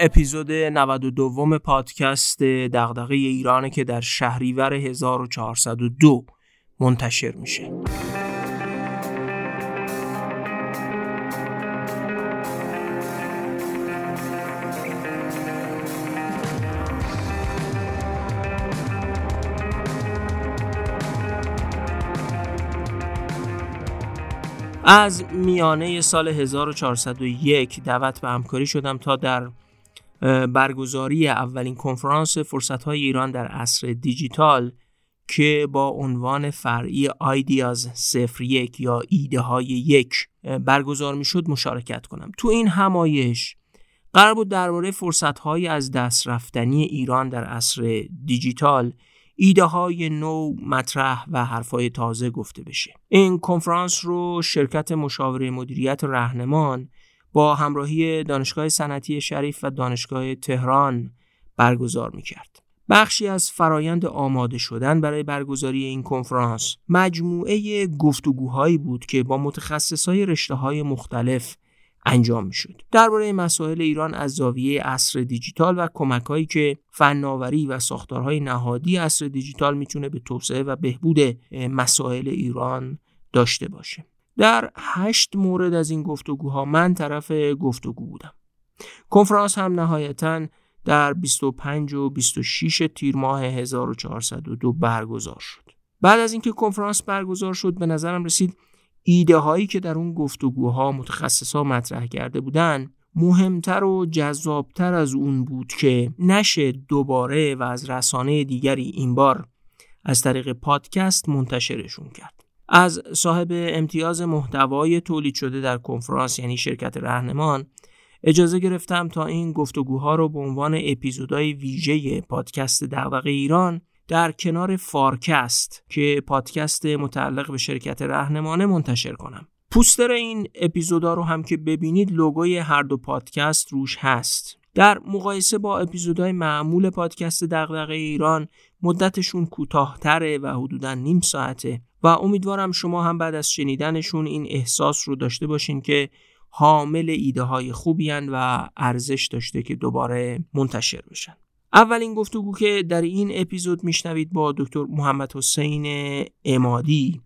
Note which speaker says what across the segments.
Speaker 1: اپیزود 92 پادکست دغدغه ایرانه که در شهریور 1402 منتشر میشه. از میانه سال 1401 دعوت به همکاری شدم تا در برگزاری اولین کنفرانس فرصت‌های ایران در عصر دیجیتال که با عنوان فرعی آیدیاز 01 یا ایده های یک برگزار می شد مشارکت کنم. تو این همایش قرار بود درباره فرصت های از دست رفتنی ایران در عصر دیجیتال ایده های نو مطرح و حرفای تازه گفته بشه. این کنفرانس رو شرکت مشاوره مدیریت رهنمان با همراهی دانشگاه صنعتی شریف و دانشگاه تهران برگزار می‌کرد. بخشی از فرایند آماده شدن برای برگزاری این کنفرانس مجموعه گفتگوهایی بود که با متخصصای رشته های مختلف انجام می شد. درباره مسائل ایران از زاویه عصر دیجیتال و کمکهایی که فناوری و ساختارهای نهادی عصر دیجیتال می‌تونه به توسعه و بهبود مسائل ایران داشته باشه. در هشت مورد از این گفتگوها من طرف گفتگو بودم. کنفرانس هم نهایتا در 25 و 26 تیر ماه 1402 برگزار شد. بعد از اینکه کنفرانس برگزار شد به نظرم رسید ایده هایی که در اون گفتگوها متخصصا مطرح کرده بودن مهمتر و جذابتر از اون بود که نشه دوباره و از رسانه دیگری این بار از طریق پادکست منتشرشون کرد. از صاحب امتیاز محتوای تولید شده در کنفرانس یعنی شرکت رهنمان اجازه گرفتم تا این گفتگوها رو به عنوان اپیزودهای ویژه پادکست دغدغه ایران در کنار فارکست که پادکست متعلق به شرکت رهنمانه منتشر کنم. پوستر این اپیزودا رو هم که ببینید لوگوی هر دو پادکست روش هست. در مقایسه با اپیزودهای معمول پادکست دغدغه ایران مدتشون کوتاهتره و حدودا نیم ساعته. و امیدوارم شما هم بعد از شنیدنشون این احساس رو داشته باشین که حامل ایده های خوبی و ارزش داشته که دوباره منتشر بشن اولین گفتگو که در این اپیزود میشنوید با دکتر محمد حسین امادی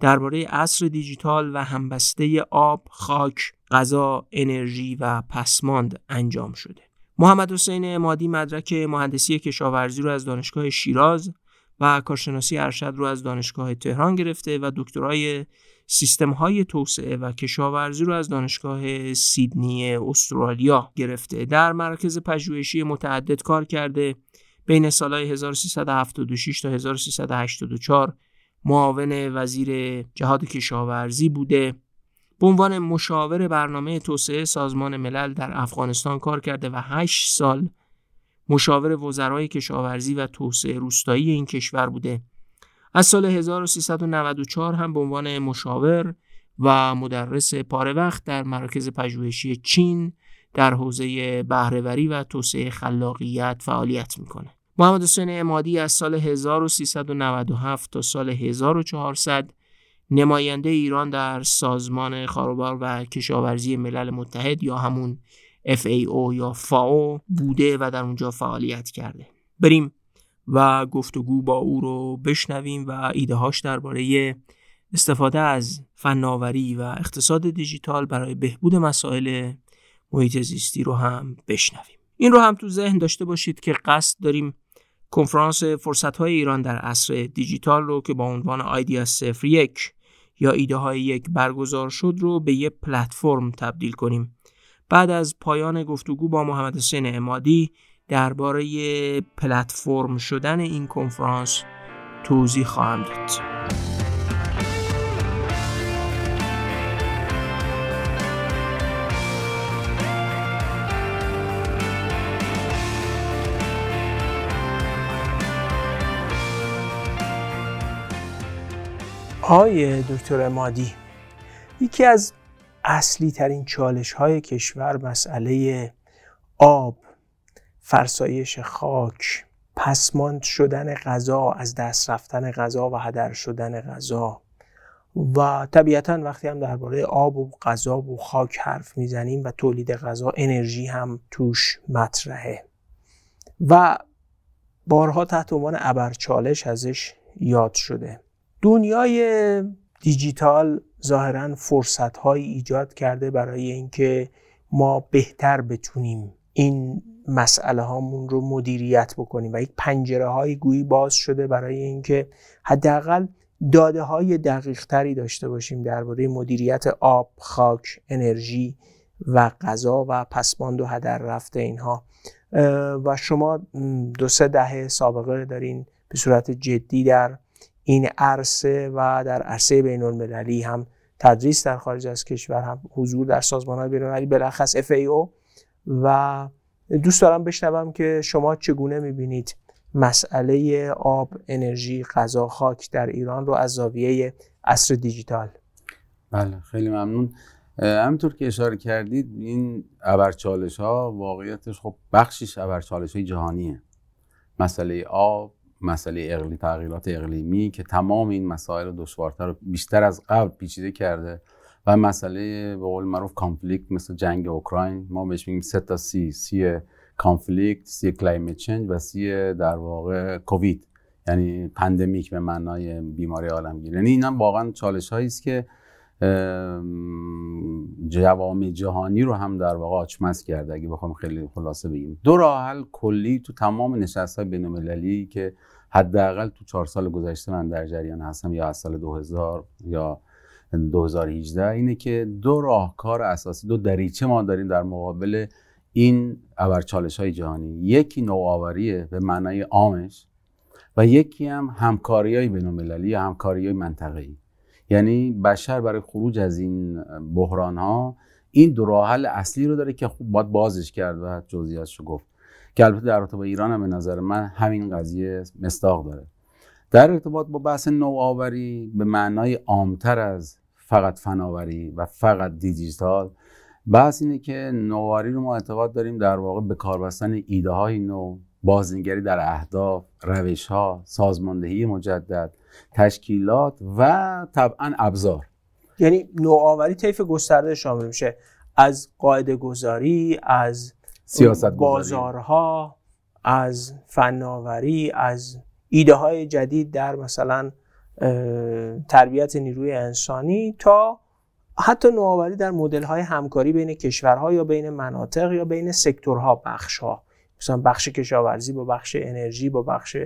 Speaker 1: درباره عصر دیجیتال و همبسته آب، خاک، غذا، انرژی و پسماند انجام شده. محمد حسین امادی مدرک مهندسی کشاورزی رو از دانشگاه شیراز و کارشناسی ارشد رو از دانشگاه تهران گرفته و دکترای سیستم های توسعه و کشاورزی رو از دانشگاه سیدنی استرالیا گرفته. در مراکز پژوهشی متعدد کار کرده. بین سالهای 1376 تا 1384 معاون وزیر جهاد کشاورزی بوده. به عنوان مشاور برنامه توسعه سازمان ملل در افغانستان کار کرده و 8 سال مشاور وزرای کشاورزی و توسعه روستایی این کشور بوده از سال 1394 هم به عنوان مشاور و مدرس پاره وقت در مراکز پژوهشی چین در حوزه بهرهوری و توسعه خلاقیت فعالیت می‌کنه. محمد حسین امادی از سال 1397 تا سال 1400 نماینده ایران در سازمان خاروبار و کشاورزی ملل متحد یا همون FAO یا FAO بوده و در اونجا فعالیت کرده. بریم و گفتگو با او رو بشنویم و ایدههاش درباره استفاده از فناوری و اقتصاد دیجیتال برای بهبود مسائل محیط زیستی رو هم بشنویم این رو هم تو ذهن داشته باشید که قصد داریم کنفرانس فرصت ایران در عصر دیجیتال رو که با عنوان آیدیا صفر یک یا ایده های یک برگزار شد رو به یه پلتفرم تبدیل کنیم بعد از پایان گفتگو با محمد حسین امادی درباره پلتفرم شدن این کنفرانس توضیح خواهم داد. آقای دکتر امادی یکی از اصلی ترین چالش های کشور مسئله آب فرسایش خاک پسماند شدن غذا از دست رفتن غذا و هدر شدن غذا. و طبیعتا وقتی هم درباره آب و غذا و خاک حرف می‌زنیم و تولید غذا انرژی هم توش مطرحه. و بارها تحت عنوان ابرچالش ازش یاد شده. دنیای دیجیتال ظاهرا فرصت هایی ایجاد کرده برای اینکه ما بهتر بتونیم این مسئله هامون رو مدیریت بکنیم و یک پنجره های گویی باز شده برای اینکه حداقل داده های دقیق تری داشته باشیم درباره مدیریت آب، خاک، انرژی و غذا و پسماند و هدر رفته اینها. و شما دو سه دهه سابقه دارین به صورت جدی در این عرصه و در عرصه بین المللی هم تدریس در خارج از کشور هم حضور در سازمان های بین المللی بلخص FAO و دوست دارم بشنوم که شما چگونه می‌بینید مسئله آب، انرژی، غذا، خاک در ایران رو از زاویه عصر دیجیتال.
Speaker 2: بله خیلی ممنون. همینطور که اشاره کردید این ابرچالش ها واقعیتش خب بخشش ابرچالش های جهانیه. مسئله آب مسئله اقلی تغییرات اقلیمی که تمام این مسائل دشوارتر رو بیشتر از قبل پیچیده کرده و مسئله به قول معروف conflict مثل جنگ اوکراین ما بهش میگیم سه تا C C conflict C climate change و C در واقع کووید یعنی pandemic به معنای بیماری عالمگیر. یعنی اینا واقعا چالش هایی است که جوامع جهانی رو هم در واقع آچمز کرده اگه بخوام خیلی خلاصه بگیم. دو راه حل کلی تو تمام نشست های بین که حداقل تو چهار سال گذشته من در جریان هستم یا از سال 2000 یا 2018 اینه که دو راهکار اساسی دو دریچه ما داریم در مقابل این ابرچالش های جهانی. یکی نوآوریه به معنای عامش و یکی هم همکاری های بین یا همکاری های منطقه‌ای. یعنی بشر برای خروج از این بحران ها این دو راه حل اصلی رو داره که خوب باید بازش کرد و جزئیاتش گفت. که البته در ارتباط با ایران هم به نظر من همین قضیه مستاق داره. در ارتباط با بحث نوآوری به معنای عامتر از فقط فناوری و فقط دیجیتال بحث اینه که نوآوری رو ما اعتقاد داریم در واقع به کار بستن ایده های نو بازنگری در اهداف روش ها سازماندهی مجدد تشکیلات و طبعا ابزار.
Speaker 1: یعنی نوآوری طیف گسترده شامل میشه از قاعده گذاری از
Speaker 2: سیاست
Speaker 1: بازارها از فناوری از ایده های جدید در مثلا تربیت نیروی انسانی تا حتی نوآوری در مدل های همکاری بین کشورها یا بین مناطق یا بین سکتورها بخش ها مثلا بخش کشاورزی با بخش انرژی با بخش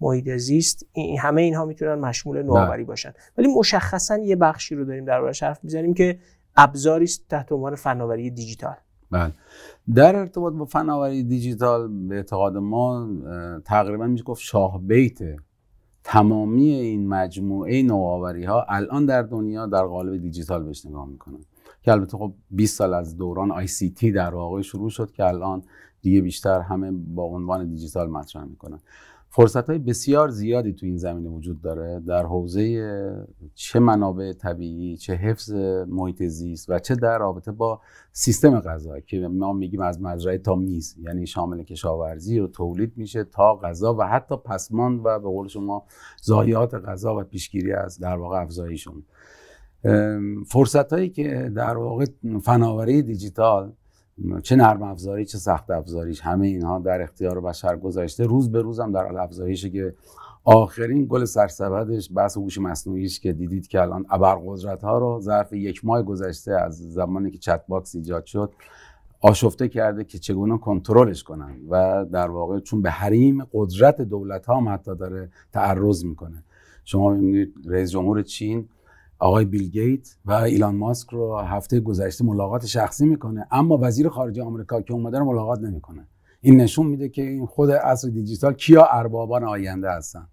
Speaker 1: محیط زیست این همه اینها می‌تونن مشمول نوآوری باشن. ولی مشخصا یه بخشی رو داریم در حرف می‌زنیم که ابزاری است تحت عنوان فناوری دیجیتال.
Speaker 2: بله. در ارتباط با فناوری دیجیتال به اعتقاد ما تقریبا میشه گفت شاه بیت تمامی این مجموعه نوآوری ها الان در دنیا در قالب دیجیتال بهش نگاه می‌کنن. که البته خب 20 سال از دوران آی سی تی در واقع شروع شد که الان دیگه بیشتر همه با عنوان دیجیتال مطرح می‌کنن. فرصت های بسیار زیادی تو این زمینه وجود داره. در حوزه چه منابع طبیعی چه حفظ محیط زیست و چه در رابطه با سیستم غذا که ما میگیم از مزرعه تا میز یعنی شامل کشاورزی و تولید میشه تا غذا و حتی پسماند و به قول شما ضایعات غذا و پیشگیری از در واقع افزایشون. فرصت هایی که در واقع فناوری دیجیتال چه نرم افزاری چه سخت افزاریش. همه اینها در اختیار بشر گذاشته. روز به روز هم در حال افزایشه که آخرین گل سرسبدش بحث هوش مصنوعیش که دیدید که الان ابرقدرت ها رو ظرف یک ماه گذشته از زمانی که chatbots ایجاد شد آشفته کرده که چگونه کنترلش کنن. و در واقع چون به حریم قدرت دولت ها هم حتی داره تعرض می‌کنه. شما می‌بینید رئیس جمهور چین آقای بیل گیت و ایلان ماسک رو هفته گذشته ملاقات شخصی می‌کنه اما وزیر خارجه آمریکا که اومده رو ملاقات نمی‌کنه. این نشون میده که این خود اصر دیجیتال کیا اربابان آینده هستن.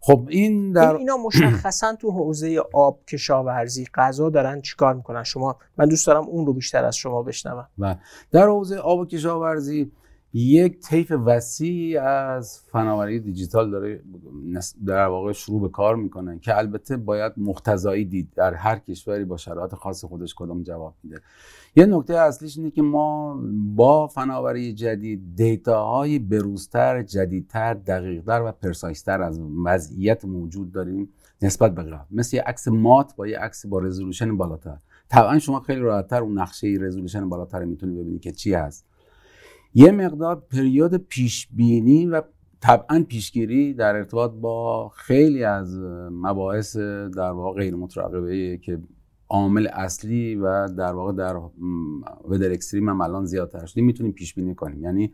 Speaker 2: خب این در
Speaker 1: اینا مشخصا تو حوزه آب کشاورزی غذا دارن چیکار می‌کنن؟ شما من دوست دارم اون رو بیشتر از شما بشنوم.
Speaker 2: و در حوزه آب و کشاورزی یک طیف وسیع از فناوری دیجیتال داره در واقع شروع به کار می‌کنه که البته باید مختزایی دید در هر کشوری با شرایط خاص خودش کدام جواب میده. یه نکته اصلیش اینه که ما با فناوری جدید دیتاهای بروزتر جدیدتر دقیقتر و پرسایستر از وضعیت موجود داریم نسبت به قبل مثل یه عکس مات با یه عکس با رزولوشن بالاتر. طبعا شما خیلی راحتتر اون نقشه رزولوشن بالاتر می‌تونید ببینید که چی هست. یه مقدار پریود پیش بینی و طبعا پیشگیری در ارتباط با خیلی از مباحث در واقع غیر مترقبه که عامل اصلی و در واقع در ودر اکستریم هم الان زیادتر شده می‌تونیم پیش بینی کنیم. یعنی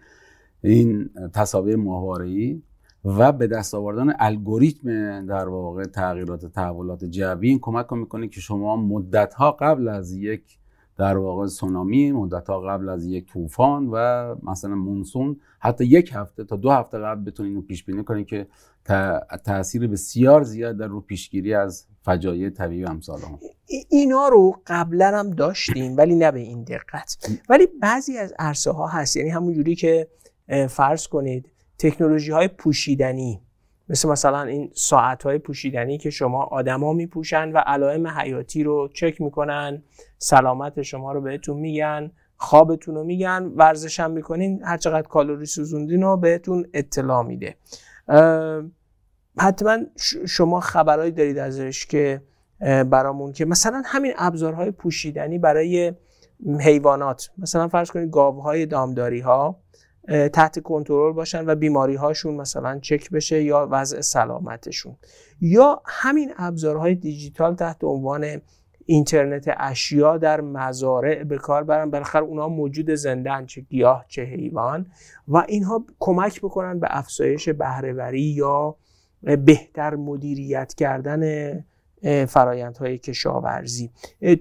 Speaker 2: این تصاویر ماهواره‌ای و به دست آوردن الگوریتم در واقع تغییرات تحولات جوی این کمک می‌کنه که شما مدت ها قبل از یک در واقع سونامی مدت قبل از یک طوفان و مثلا مونسون حتی یک هفته تا دو هفته قبل بتونید رو پیش بینی کنید که تاثیر بسیار زیاد در رو پیشگیری از فجایع طبیعی امثال هم
Speaker 1: اینا رو قبلا هم داشتیم ولی نه به این دقت. ولی بعضی از عرصه ها هست یعنی همون جوری که فرض کنید تکنولوژی های پوشیدنی. مثل مثلا این ساعت های پوشیدنی که شما آدما میپوشن و علائم حیاتی رو چک می‌کنن سلامت شما رو بهتون میگن خوابتون رو میگن ورزش هم می‌کنین هر چقدر کالری سوزوندین رو بهتون اطلاع میده. حتما شما خبرهایی دارید ازش که برامون که مثلا همین ابزارهای پوشیدنی برای حیوانات مثلا فرض کنید گاوهای دامداری ها تحت کنترل باشن و بیماری هاشون مثلا چک بشه یا وضع سلامتشون. یا همین ابزارهای دیجیتال تحت عنوان اینترنت اشیا در مزارع به کار برن. بالاخره اونها موجود زندن چه گیاه چه حیوان. و اینها کمک بکنن به افزایش بهرهوری یا بهتر مدیریت کردن فرایندهای کشاورزی.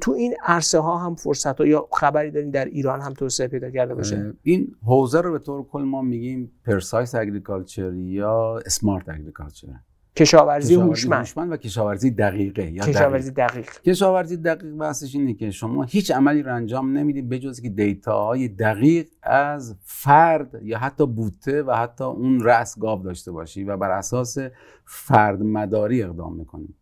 Speaker 1: تو این عرصه ها هم فرصت ها یا خبری داریم در ایران هم توسعه پیدا کرده باشه؟
Speaker 2: این حوزه رو به طور کل ما میگیم پرسایس اگریکالچر یا اسمارت اگریکالچر.
Speaker 1: کشاورزی هوشمند.
Speaker 2: و کشاورزی دقیقه یا
Speaker 1: کشاورزی دقیق.
Speaker 2: کشاورزی دقیق بحثش اینه که شما هیچ عملی رو انجام نمی‌دید بجز که دیتاهای دقیق از فرد یا حتی بوته و حتی اون رأس گاو داشته باشی و بر اساس فرد مداری اقدام می‌کنید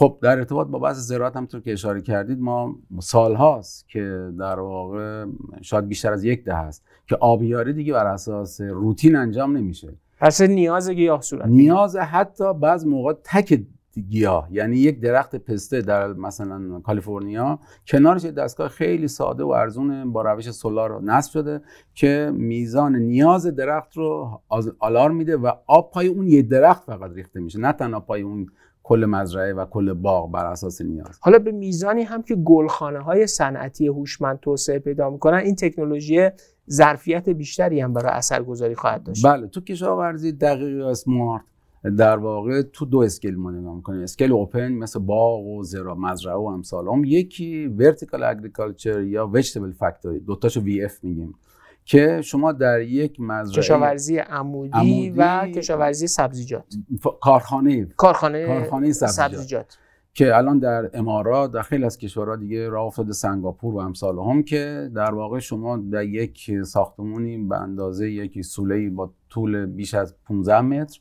Speaker 2: خب در ارتباط با بحث زراعت همطور که اشاره کردید ما سال هاست که در واقع شاید بیشتر از یک ده هست که آبیاری دیگه بر اساس روتین انجام نمیشه.
Speaker 1: پس نیاز گیاه صورت
Speaker 2: نیاز حتی بعض موقع تک گیاه یعنی یک درخت پسته در مثلا کالیفرنیا کنارش دستگاه خیلی ساده و ارزون با روش سولار نصب شده که میزان نیاز درخت رو آلارم میده و آب پای اون یه درخت فقط ریخته میشه. نه تنها پای اون کل مزرعه و کل باغ بر اساس نیاز.
Speaker 1: حالا به میزانی هم که گلخانه های صنعتی هوشمند توسعه پیدا می‌کنن این تکنولوژی ظرفیت بیشتری هم برای اثرگذاری خواهد داشت.
Speaker 2: بله تو کشاورزی دقیق smart در واقع تو دو scale ما نگاه می‌کنیم scale open مثل باغ و زرا مزرعه و امثال. هم یکی vertical agriculture یا vegetable factory. دوتاشو VF میگیم. که شما در یک مزرعه
Speaker 1: کشاورزی عمودی, و کشاورزی سبزیجات
Speaker 2: کارخانه
Speaker 1: کارخانه,
Speaker 2: کارخانه سبزیجات. سبزیجات. که الان در امارات در خیلی از کشورها دیگه راه افتاده سنگاپور و امثال هم که در واقع شما در یک ساختمونی به اندازه یک سوله با طول بیش از 15 متر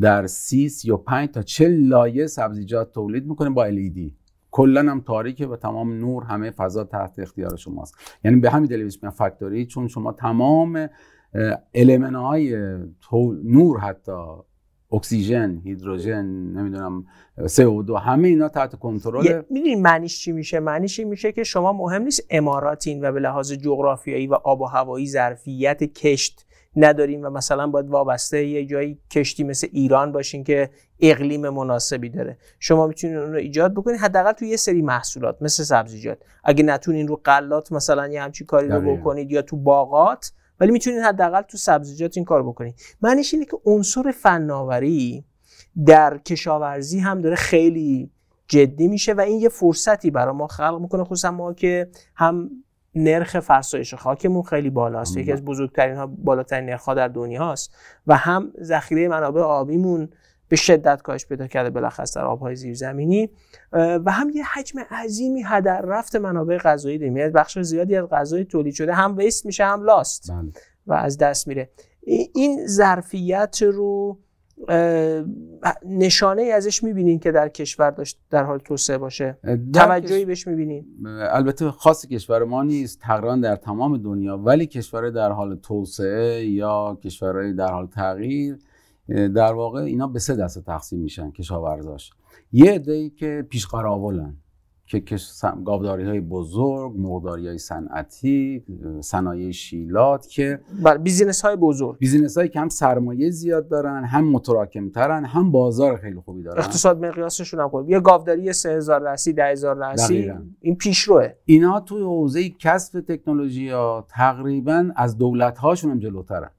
Speaker 2: در 30 35 تا 40 لایه سبزیجات تولید می‌کنه با LED کلا هم تاریکه و تمام نور همه فضا تحت اختیار شماست. یعنی به همین دلیل بهش فکتوری چون شما تمام المن های نور حتی اکسیژن هیدروژن نمی‌دونم CO2 همه اینا تحت کنترل
Speaker 1: می‌دونی معنیش چی میشه؟ معنیش این میشه که شما مهم نیست اماراتین و به لحاظ جغرافیایی و آب و هوایی ظرفیت کشت نداریم و مثلا باید وابسته یه جایی کشتی مثل ایران باشین که اقلیم مناسبی داره. شما می‌تونید اون رو ایجاد بکنید حداقل تو یه سری محصولات مثل سبزیجات اگه نتونین رو قلات مثلا یه همچین کاری رو بکنید یا تو باغات ولی می‌تونید حداقل تو سبزیجات این کار بکنید معنیش اینه که عنصر فناوری در کشاورزی هم داره خیلی جدی میشه و این یه فرصتی برای ما خلق می‌کنه خصوصا ما که هم نرخ فرسایش خاکمون خیلی بالاست. یکی از بزرگترین ها بالاترین نرخ ها در دنیا است و هم ذخیره منابع آبیمون به شدت کاهش پیدا کرده بالاخص در آبهای زیرزمینی. و هم یه حجم عظیمی هدر رفت منابع غذایی داریم. یعنی بخش زیادی از غذای تولید شده هم ویست میشه هم لاست بله. و از دست میره. این ظرفیت رو نشانه ای ازش می‌بینین که در کشور داشت در حال توسعه باشه. توجهی بهش می‌بینین.
Speaker 2: البته خاص کشور ما نیست تقریبا در تمام دنیا ولی کشور در حال توسعه یا کشورهای در حال تغییر در واقع اینا به سه دسته تقسیم میشن کشاورزاش. یه عده‌ای که پیش قراولن که گاوداری های بزرگ مرغداری های صنعتی صنایع شیلات که
Speaker 1: بر business های بزرگ.
Speaker 2: business هایی که هم سرمایه زیاد دارن هم متراکم ترن هم بازار خیلی خوبی دارن.
Speaker 1: اقتصاد مقیاسشون هم خوب یه گاوداری 3000 رأسی 10000 رأسی این پیشروه.
Speaker 2: اینا توی حوزه کسب تکنولوژی ها تقریبا از دولت هاشون هم جلوترن.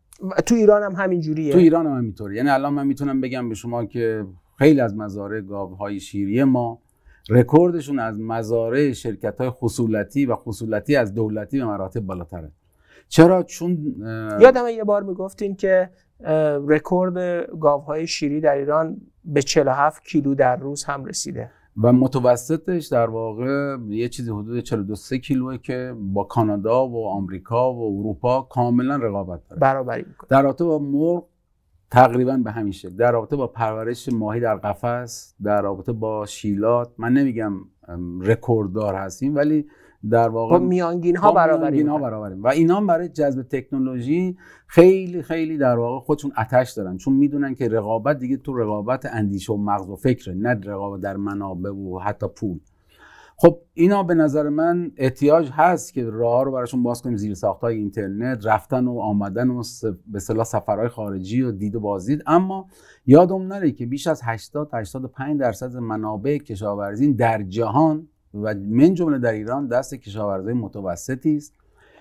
Speaker 1: تو ایران هم همین جوریه.
Speaker 2: تو ایران هم همینطوره یعنی الان من می‌تونم بگم به شما که خیلی از مزارع گاوهای شیری ما رکوردشون از مزارع شرکت های خصولتی و خصولتی از دولتی به مراتب بالاتره. چرا؟ چون
Speaker 1: یادم یه بار می‌گفتین که رکورد گاوهای شیری در ایران به 47 کیلو در روز هم رسیده.
Speaker 2: و متوسطش در واقع یه چیزی حدود 42 کیلوه که با کانادا و آمریکا و اروپا کاملا رقابت داره.
Speaker 1: برابری
Speaker 2: می‌کنه. در رابطه با مرغ تقریبا به همین شکل. در رابطه با پرورش ماهی در قفس در رابطه با شیلات من نمیگم رکورددار هستیم ولی در واقع
Speaker 1: با میانگین ها برابریم.
Speaker 2: و اینا برای جذب تکنولوژی خیلی خیلی در واقع خودشون اتش دارن. چون می‌دونن که رقابت دیگه تو رقابت اندیشه و مغز و فکره نه رقابت در منابع و حتی پول. خب اینا به نظر من احتیاج هست که راه رو براشون باز کنیم زیر های اینترنت رفتن و آمدن و به صلاح سفرهای خارجی و دید و بازدید. اما یادم نره که بیش از 80 85 درصد منابع کشاورزی در جهان و من جمله در ایران دست کشاورزای متوسطی است.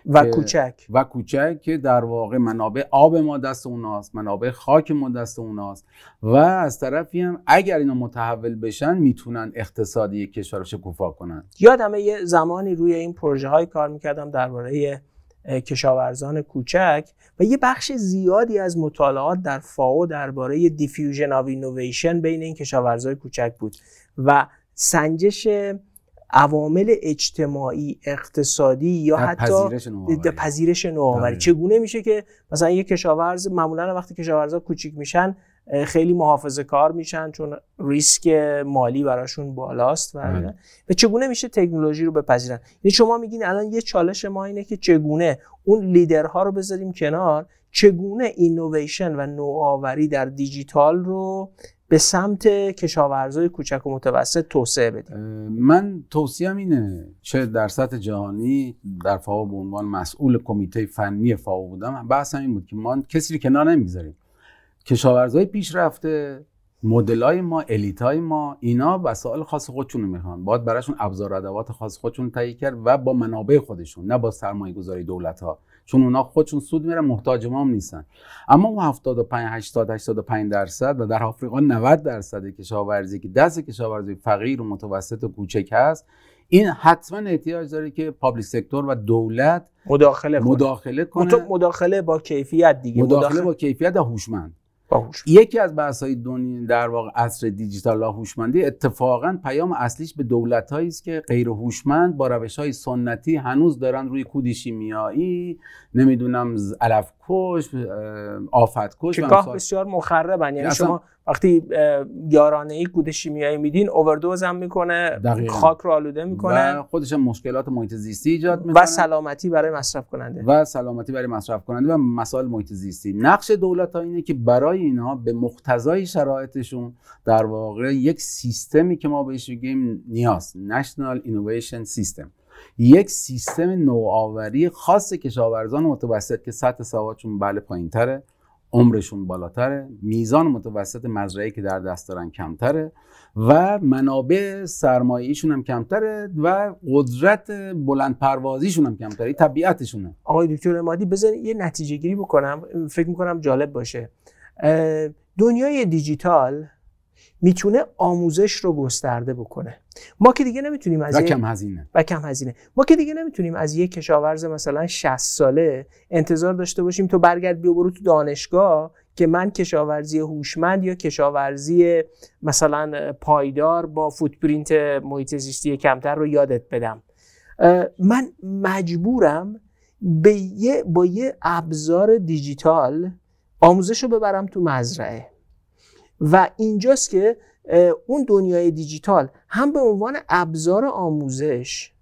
Speaker 1: و کوچک.
Speaker 2: و کوچک که در واقع منابع آب ما دست اوناست منابع خاک ما دست اوناست. و از طرفی هم اگر اینا متحول بشن می‌تونن اقتصادی کشور رو شکوفا کنن.
Speaker 1: یادمه یه زمانی روی این پروژه های کار می‌کردم درباره کشاورزان کوچک و یه بخش زیادی از مطالعات در فائو درباره diffusion of innovation بین این کشاورزای کوچک بود. و سنجش عوامل اجتماعی اقتصادی یا حتی پذیرش نوآوری. چگونه میشه که مثلا یه کشاورز معمولا وقتی کشاورزا کوچیک میشن خیلی محافظه کار میشن چون ریسک مالی براشون بالاست و, بله. و چگونه میشه تکنولوژی رو بپذیرن؟ یعنی شما میگین الان یه چالش ما اینه که چگونه اون لیدرها رو بذاریم کنار؟ چگونه اینویشن و نوآوری در دیجیتال رو به سمت کشاورزای کوچک و متوسط توسعه بدیم.
Speaker 2: من توصیم اینه چه در سطح جهانی در فاو به عنوان مسئول کمیته فنی فاو بودم بحث این بود که ما کسی رو کنار نمی‌گذاریم. کشاورزای پیشرفته مدل ما الیت های ما اینا وسایل خاص خودشون می‌خوان. باید براشون ابزار ادوات خاص خودشون تهیه کرد و با منابع خودشون نه با سرمایه گذاری دولت ها چون اونا خودشون سود میرن محتاج ما هم نیستن. اما اون 75 80 85 درصد و در آفریقا 90 درصد کشاورزی که دست کشاورزی فقیر و متوسط و کوچک هست این حتما احتیاج داره که پابلیک سکتور و دولت
Speaker 1: مداخله
Speaker 2: مداخله کنه.
Speaker 1: مداخله با کیفیت دیگه.
Speaker 2: مداخله, مداخله با کیفیت و هوشمند. یکی از بحث های دنیا در واقع عصر دیجیتال هوشمندی اتفاقا پیام اصلیش به دولت است که غیر هوشمند با روش های سنتی هنوز دارن روی کودی شیمیایی نمی‌دونم علف کش آفت کش
Speaker 1: که گاه بسیار مخربن. یعنی شما وقتی یارانه ای کود شیمیایی میدین اووردوز هم می‌کنه خاک رو آلوده می‌کنه.
Speaker 2: و خودش مشکلات محیط زیستی ایجاد می‌کنه.
Speaker 1: و سلامتی برای مصرف کننده.
Speaker 2: و سلامتی برای مصرف کننده و مسائل محیط زیستی. نقش دولت ها اینه که برای اینها به مقتضای شرایطشون در واقع یک سیستمی که ما بهش میگیم نیاز National Innovation System. یک سیستم نوآوری خاص کشاورزان متوسط که سطح سوادشون بله پایینتره. عمرشون بالاتره. میزان متوسط مزرعه که در دست دارن کمتره و منابع سرمایه‌ایشون هم کمتره و قدرت بلند پروازیشون هم کمتره. طبیعتشونه.
Speaker 1: آقای دکتر امادی بذارید یه نتیجه گیری بکنم. فکر می‌کنم جالب باشه. دنیای دیجیتال می‌تونه آموزش رو گسترده بکنه. ما که دیگه نمی‌تونیم از
Speaker 2: و کم هزینه.
Speaker 1: و کم هزینه. ما که دیگه نمی‌تونیم از یک کشاورز مثلا 60 ساله انتظار داشته باشیم تو برگرد بیا برو تو دانشگاه که من کشاورزی هوشمند یا کشاورزی مثلا پایدار با فوتپرینت محیط زیستی کمتر رو یادت بدم. من مجبورم به یه با یه ابزار دیجیتال آموزش رو ببرم تو مزرعه. و اینجاست که اون دنیای دیجیتال هم به عنوان ابزار آموزش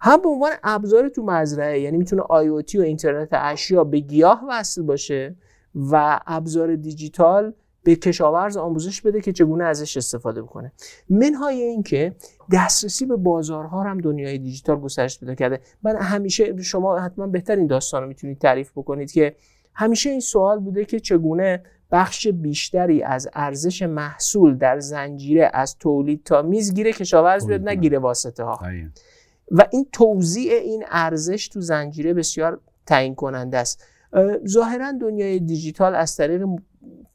Speaker 1: هم به عنوان ابزار تو مزرعه یعنی می‌تونه آیوتی و اینترنت اشیا به گیاه وصل باشه و ابزار دیجیتال به کشاورز آموزش بده که چگونه ازش استفاده بکنه. منهای اینکه دسترسی به بازارها هم دنیای دیجیتال گسترش پیدا کرده. من همیشه شما حتما بهتر این داستان رو می‌تونید تعریف بکنید که همیشه این سوال بوده که چگونه بخش بیشتری از ارزش محصول در زنجیره از تولید تا میز گیره کشاورز بیاد نگیره واسطه ها و این توزیع این ارزش تو زنجیره بسیار تعیین کننده است ظاهرا دنیای دیجیتال از طریق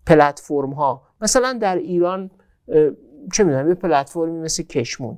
Speaker 1: پلتفرم ها مثلا در ایران چه می‌دونم یه پلتفرمی مثل کشمون.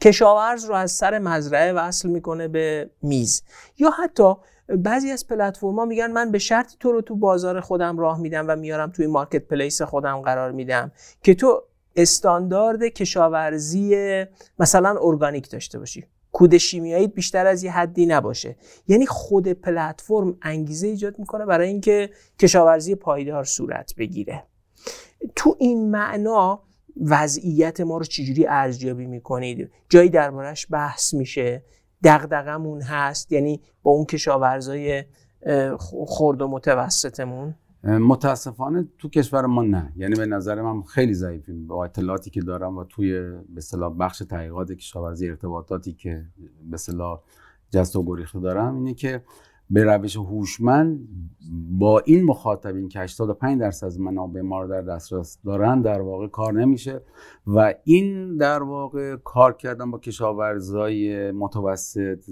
Speaker 1: کشاورز رو از سر مزرعه وصل می‌کنه به میز. یا حتی بعضی از پلتفرما میگن من به شرطی تو رو تو بازار خودم راه میدم و میارم توی مارکت پلیس خودم قرار میدم که تو استاندارد کشاورزی مثلا ارگانیک داشته باشی. کود شیمیایی بیشتر از یه حدی نباشه. یعنی خود پلتفرم انگیزه ایجاد می‌کنه برای اینکه کشاورزی پایدار صورت بگیره. تو این معنا وضعیت ما رو چجوری ارزیابی می‌کنید؟ جایی دربارش بحث میشه. دغدغمون هست؟ یعنی با اون کشاورزای خرد و متوسطمون؟
Speaker 2: متاسفانه تو کشور ما نه. یعنی به نظر من خیلی ضعیفیم. با اطلاعاتی که دارم و توی به اصطلاح بخش تحقیقات کشاورزی ارتباطاتی که به اصطلاح جست و گریخته دارم اینه که به روش هوشمند با این مخاطبین که 85 درصد از منابع ما رو در دسترس دارن در واقع کار نمیشه. و این در واقع کار کردن با کشاورزای متوسط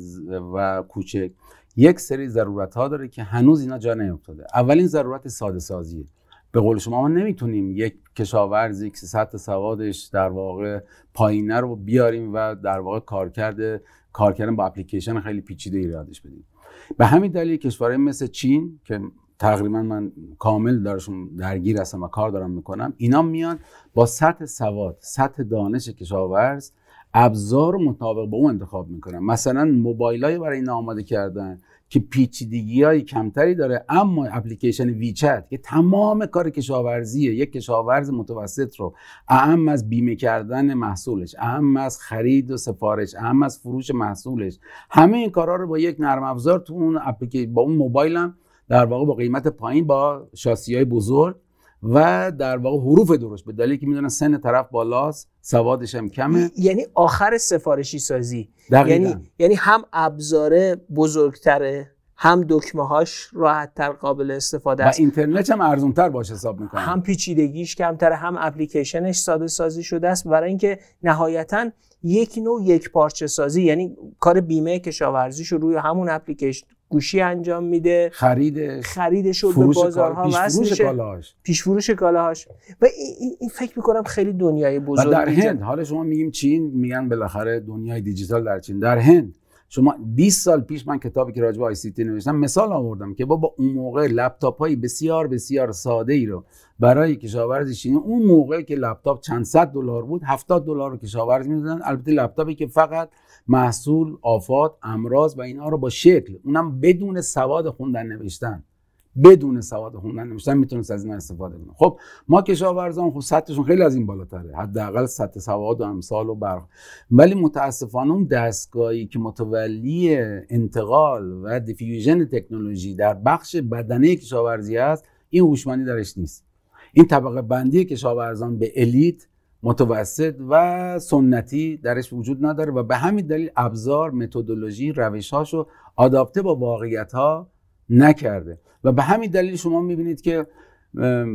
Speaker 2: و کوچک یک سری ضرورت ها داره که هنوز اینا جا نیفتاده. اولین ضرورت ساده سازیه. به قول شما ما نمی‌تونیم یک کشاورزی که سطح سوادش در واقع پایینه رو بیاریم و در واقع کار کرده کار کردن با اپلیکیشن خیلی پیچیده ایرادش بدیم. به همین دلیل کشورهای مثل چین که تقریبا من کامل دارشون درگیر هستم و کار دارم می‌کنم اینا میان با سطح سواد سطح دانش کشاورز ابزار مطابق با اون انتخاب می‌کنن. مثلا موبایل برای این آماده کردن که پیچیدگی های کمتری داره اما اپلیکیشن ویچت که تمام کار کشاورزیه یک کشاورز متوسط رو اهم از بیمه کردن محصولش اهم از خرید و سفارش اهم از فروش محصولش. همه این کارها رو با یک نرم افزار تو اون با اون موبایلم در واقع با قیمت پایین با شاسی های بزرگ و در واقع حروف درست به دلیلی که می‌دونن سن طرف بالاست سوادش هم کمه.
Speaker 1: یعنی آخر سفارشی سازی. یعنی یعنی هم ابزاره بزرگتره هم دکمه هاش راحت تر قابل استفاده است.
Speaker 2: و اینترنت هم ارزون تر باش حساب می‌کنه.
Speaker 1: هم پیچیدگیش کمتره هم اپلیکیشنش ساده سازی شده است. برای اینکه نهایتا یک نوع یک پارچه سازی یعنی کار بیمه کشاورزیش رو روی همون اپلیکیشن گوشی انجام میده.
Speaker 2: خرید
Speaker 1: خریدش رو به بازارها وصل میشه. پیش فروش کالاهاش. و این, این فکر می‌کنم خیلی دنیای بزرگی
Speaker 2: در هند حالا شما میگیم چین میگن بالاخره دنیای دیجیتال در چین. در هند شما 20 سال پیش من کتابی که راجع به ICT نوشتم مثال آوردم که با اون موقع لپتاپ های بسیار بسیار ساده ای رو برای کشاورز چینی اون موقع که لپتاپ چند صد دلار بود 70 دلار رو کشاورز می‌دادن. البته لپتاپی که فقط محصول آفات امراض و اینها رو با شکل. اونم بدون سواد خوندن نوشتن. بدون سواد خوندن نوشتن می‌تونست از این استفاده کنه. خب ما کشاورزان خب سطحشون خیلی از این بالاتره. حداقل سطح سواد و امثال و برق. ولی متاسفانه اون دستگاهی که متولی انتقال و دیفیوژن تکنولوژی در بخش بدنه کشاورزی است این هوشمندی درش نیست. این طبقه بندی کشاورزان به الیت متوسط و سنتی درش وجود نداره و به همین دلیل ابزار متدولوژی روشهاشو آداپته با واقعیت ها نکرده. و به همین دلیل شما می‌بینید که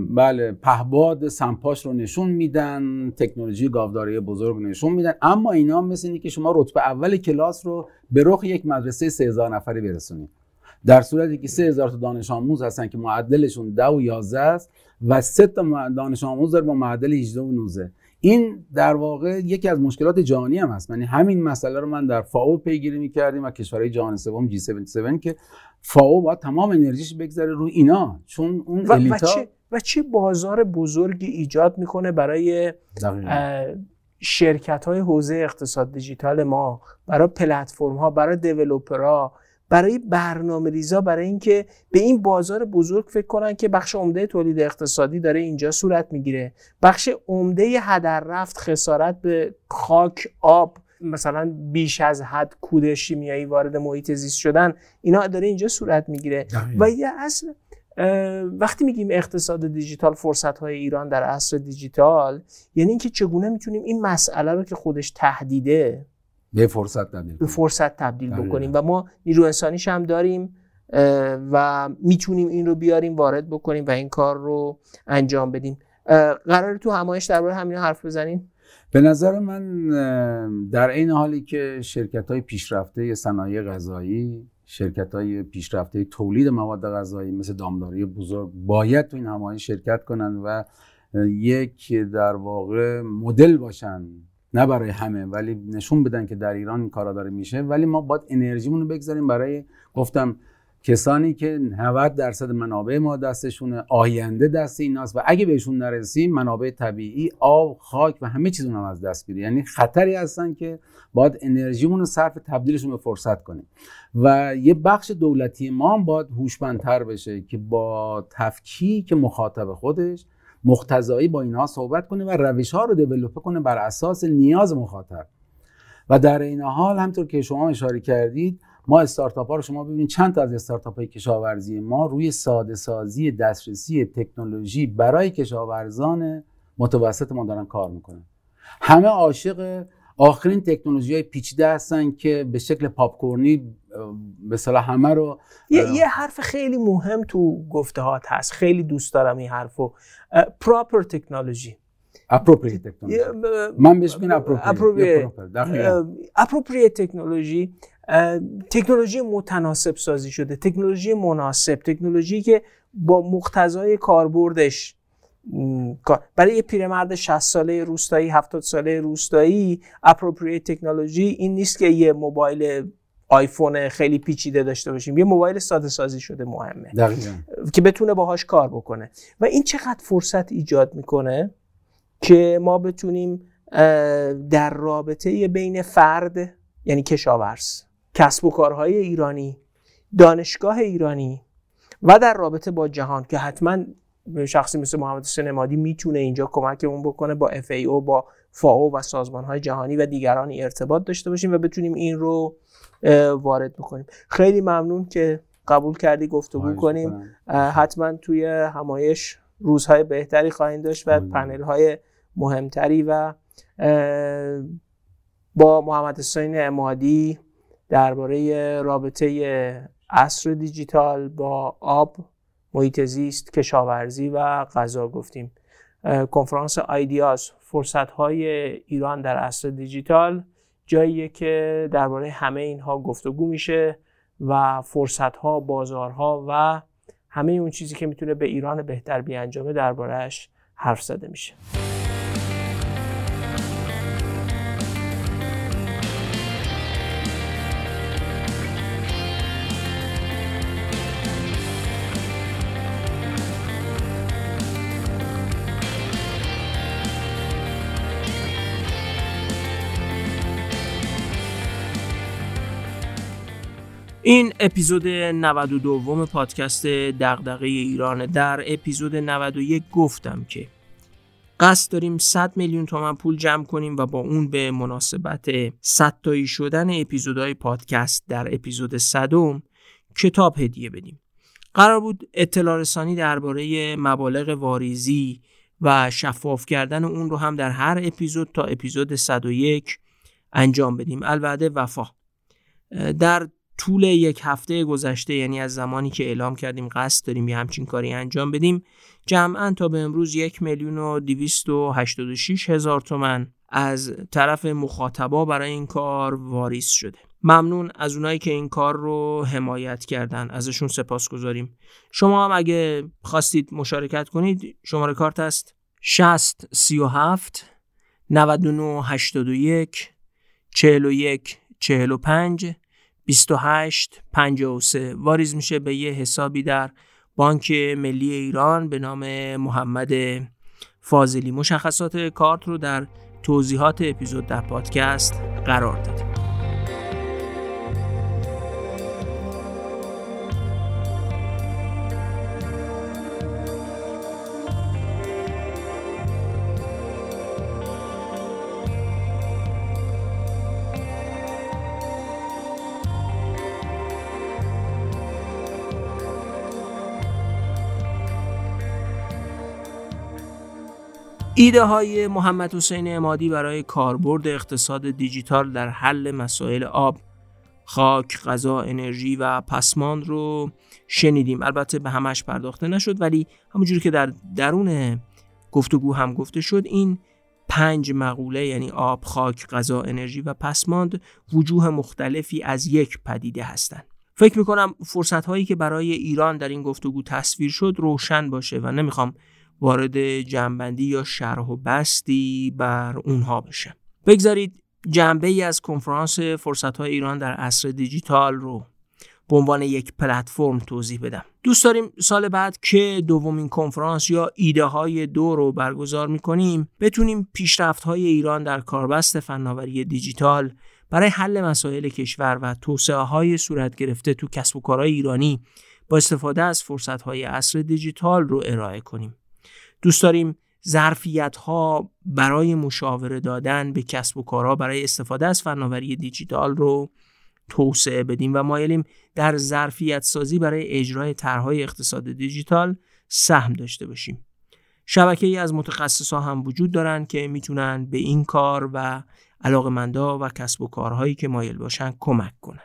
Speaker 2: بله پهباد سمپاش رو نشون میدن تکنولوژی گاوداری بزرگ نشون میدن اما اینا مثل که شما رتبه اول کلاس رو به رخ یک مدرسه 3000 نفری برسونید. در صورتی که 3000 تا دانش آموز هستن که معدلشون 10 و 11 است و 3 تا دانش آموز داره با معدل 18 و 19 این در واقع یکی از مشکلات جهانی هم هست. یعنی همین مسئله رو من در فاو پیگیری می‌کردیم و کشورهای جهان سوم جی 77 که فاو باید تمام انرژیش بگذاره روی اینا. چون اون
Speaker 1: و, الیتا... و, چه, و چه بازار بزرگی ایجاد می‌کنه برای شرکت های حوزه اقتصاد دیجیتال ما برای پلتفرم ها برای دیولوپرها. برای برنامه ریزا برای اینکه به این بازار بزرگ فکر کنن که بخش عمده تولید اقتصادی داره اینجا صورت می‌گیره. بخش عمده هدر رفت خسارت به خاک آب مثلا بیش از حد کود شیمیایی وارد محیط زیست شدن اینا داره اینجا صورت می‌گیره. و یه اصل وقتی میگیم اقتصاد دیجیتال فرصت های ایران در عصر دیجیتال یعنی اینکه چگونه می‌تونیم این مسئله رو که خودش تهدیده
Speaker 2: به فرصت تبدیل
Speaker 1: به فرصت تبدیل بکنیم و ما نیرو انسانیش هم داریم و می‌تونیم این رو بیاریم وارد بکنیم و این کار رو انجام بدیم. قرار تو همایش درباره همین حرف بزنیم؟
Speaker 2: به نظر من در این حالی که شرکت های پیشرفته صنایع غذایی شرکت های پیشرفته تولید مواد غذایی مثل دامداری بزرگ باید تو این همایش شرکت کنند و یک در واقع مدل باشن نه برای همه ولی نشون بدن که در ایران این کارا داره میشه. ولی ما باید انرژیمون رو بگذاریم برای گفتم کسانی که 90 درصد منابع ما دستشونه آینده دست ایناست و اگه بهشون نرسیم منابع طبیعی آب خاک و همه چیز هم از دست میره یعنی خطری هستن که باید انرژیمون رو صرف تبدیلشون به فرصت کنیم. و یه بخش دولتی ما هم باید هوشمندتر بشه که با تفکیک مخاطب خودش مختزایی با اینها صحبت کنه و روش ها رو دیولپ کنه بر اساس نیاز مخاطب. و در این حال همطور که شما اشاره کردید ما استارتاپ ها رو شما ببینید چند تا از استارتاپ های کشاورزی ما روی ساده سازی دسترسی تکنولوژی برای کشاورزان متوسط ما دارن کار می‌کنن. همه عاشق آخرین تکنولوژی های پیچیده هستن که به شکل پاپکورنی به همه رو
Speaker 1: یه،, یه حرف خیلی مهم تو گفته هات هست. خیلی دوست دارم این حرفو. پراپر تکنولوژی
Speaker 2: appropriate تکنولوژی من بهش میگم
Speaker 1: appropriate تکنولوژی تکنولوژی متناسب سازی شده. تکنولوژی مناسب. تکنولوژی که با مقتضای کاربردش برای یه پیرمرد 60 ساله روستایی 70 ساله روستایی اپروپریت تکنولوژی این نیست که یه موبایل آیفون خیلی پیچیده داشته باشیم. یه موبایل ساده سازی شده مهمه.
Speaker 2: دقیقا.
Speaker 1: که بتونه باهاش کار بکنه. و این چقدر فرصت ایجاد می‌کنه که ما بتونیم در رابطه بین فرد یعنی کشاورز کسب و کارهای ایرانی دانشگاه ایرانی و در رابطه با جهان که حتما شخصی مثل محمد سنمادی می‌تونه اینجا کمکمون بکنه با FAO با فاو و سازمان های جهانی و دیگرانی ارتباط داشته باشیم و بتونیم این رو وارد بکنیم. خیلی ممنون که قبول کردی گفتگو کنیم. حتما توی همایش روزهای بهتری خواهیم داشت و پنل های مهمتری و با محمد حسین امادی درباره رابطه عصر دیجیتال با آب محیط زیست کشاورزی و غذا گفتیم. کنفرانس آیدیاز فرصت های ایران در عصر دیجیتال جاییه که درباره همه اینها گفتگو میشه و فرصت ها بازارها و همه اون چیزی که می‌تونه به ایران بهتر بیانجامه دربارهش حرف زده میشه. این اپیزود 92 پادکست دغدغه ایران در اپیزود 91 گفتم که قصد داریم 100 میلیون تومن پول جمع کنیم و با اون به مناسبت 100 تایی شدن اپیزودهای پادکست در اپیزود 100 کتاب هدیه بدیم. قرار بود اطلاع رسانی درباره مبالغ واریزی و شفاف کردن اون رو هم در هر اپیزود تا اپیزود 101 انجام بدیم. البته وفا. در طول یک هفته گذشته یعنی از زمانی که اعلام کردیم قصد داریم یه همچین کاری انجام بدیم جمعا تا به امروز یک میلیون و دویست و هشتاد و شیش هزار تومن از طرف مخاطبا برای این کار واریس شده. ممنون از اونایی که این کار رو حمایت کردن. ازشون سپاس گذاریم. شما هم اگه خواستید مشارکت کنید شماره کارت است 60 37 99 81 41 45 28 53 واریز میشه به یه حسابی در بانک ملی ایران به نام محمد فاضلی. مشخصات کارت رو در توضیحات اپیزود در پادکست قرار دادیم. ایده های محمد حسین امادی برای کاربرد اقتصاد دیجیتال در حل مسائل آب خاک، غذا، انرژی و پسماند رو شنیدیم البته به همش پرداخته نشد ولی همونجوری که در درون گفتگو هم گفته شد این پنج مقوله یعنی آب، خاک، غذا، انرژی و پسماند وجوه مختلفی از یک پدیده هستند. فکر می‌کنم فرصت هایی که برای ایران در این گفتگو تصویر شد روشن باشه و نمی‌خوام وارد جنبندی یا شرح و بستی بر اونها بشم. بگذارید جنبه ای از کنفرانس فرصت های ایران در عصر دیجیتال رو به عنوان یک پلتفرم توضیح بدم دوست داریم سال بعد که دومین کنفرانس یا ایده های دو رو برگزار می‌کنیم بتونیم پیشرفت های ایران در کاربست فناوری دیجیتال برای حل مسائل کشور و توسعه های صورت گرفته تو کسب و کارهای ایرانی با استفاده از فرصت های عصر دیجیتال رو ارائه کنیم دوست داریم ظرفیت ها برای مشاوره دادن به کسب و کارها برای استفاده از فناوری دیجیتال رو توسعه بدیم و مایلیم در ظرفیت سازی برای اجرای طرحهای اقتصاد دیجیتال سهم داشته باشیم. شبکه ای از متخصصا هم وجود دارند که می‌تونن به این کار و علاقمندا و کسب و کارهایی که مایل باشن کمک کنن.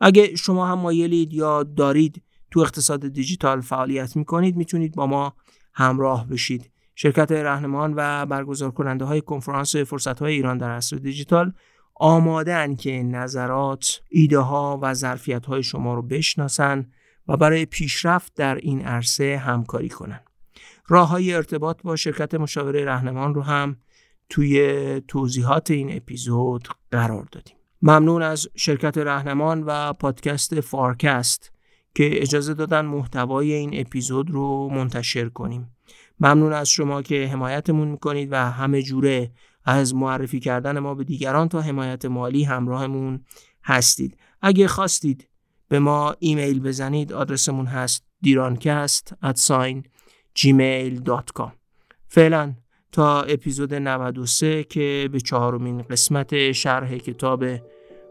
Speaker 1: اگه شما هم مایلید یا دارید تو اقتصاد دیجیتال فعالیت می‌کنید می‌تونید با ما همراه بشید. شرکت رهنمان و برگزار کننده های کنفرانس فرصت های ایران در عصر دیجیتال آماده که نظرات، ایده ها و ظرفیت های شما رو بشناسن و برای پیشرفت در این عرصه همکاری کنند. راه های ارتباط با شرکت مشاوره رهنمان رو هم توی توضیحات این اپیزود قرار دادیم. ممنون از شرکت رهنمان و پادکست فارکست که اجازه دادن محتوای این اپیزود رو منتشر کنیم. ممنون از شما که حمایتمون می‌کنید و همه جوره از معرفی کردن ما به دیگران تا حمایت مالی همراهمون هستید اگه خواستید به ما ایمیل بزنید آدرسمون هست دیرانکست ادساین gmail.com فعلا تا اپیزود 93 که به چهارمین قسمت شرح کتاب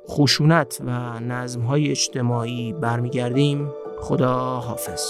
Speaker 1: خشونت و نظمهای اجتماعی برمیگردیم. خدا حافظ